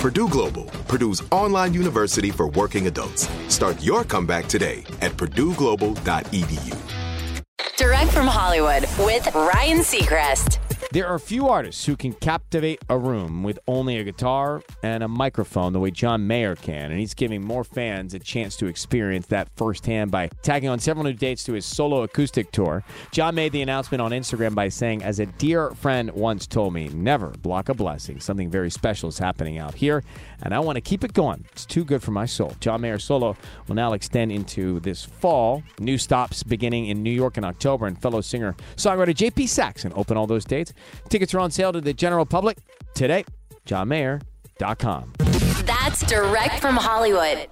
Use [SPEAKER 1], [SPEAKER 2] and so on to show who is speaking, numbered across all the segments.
[SPEAKER 1] Purdue Global, Purdue's online university for working adults. Start your comeback today at purdueglobal.edu.
[SPEAKER 2] Direct from Hollywood with Ryan Seacrest.
[SPEAKER 3] There are few artists who can captivate a room with only a guitar and a microphone the way John Mayer can, and he's giving more fans a chance to experience that firsthand by tagging on several new dates to his solo acoustic tour. John made the announcement on Instagram by saying, As a dear friend once told me, never block a blessing. Something very special is happening out here, and I want to keep it going. It's too good for my soul. John Mayer solo will now extend into this fall. New stops beginning in New York in October, and fellow singer songwriter JP Saxon open all those dates. Tickets are on sale to the general public today. JohnMayer.com.
[SPEAKER 2] That's direct from Hollywood.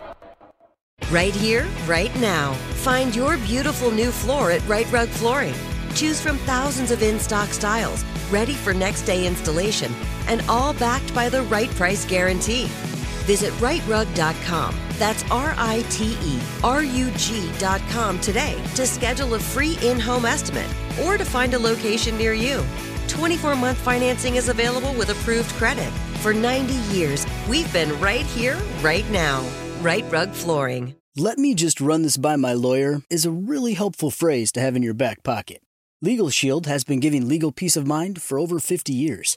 [SPEAKER 4] Right here, right now. Find your beautiful new floor at Rite Rug Flooring. Choose from thousands of in stock styles, ready for next day installation, and all backed by the right price guarantee. Visit riterug.com. That's R I T E R U G.com today to schedule a free in home estimate or to find a location near you. 24 month financing is available with approved credit. For 90 years, we've been right here, right now. Rite Rug Flooring.
[SPEAKER 5] Let me just run this by my lawyer is a really helpful phrase to have in your back pocket. Legal Shield has been giving legal peace of mind for over 50 years.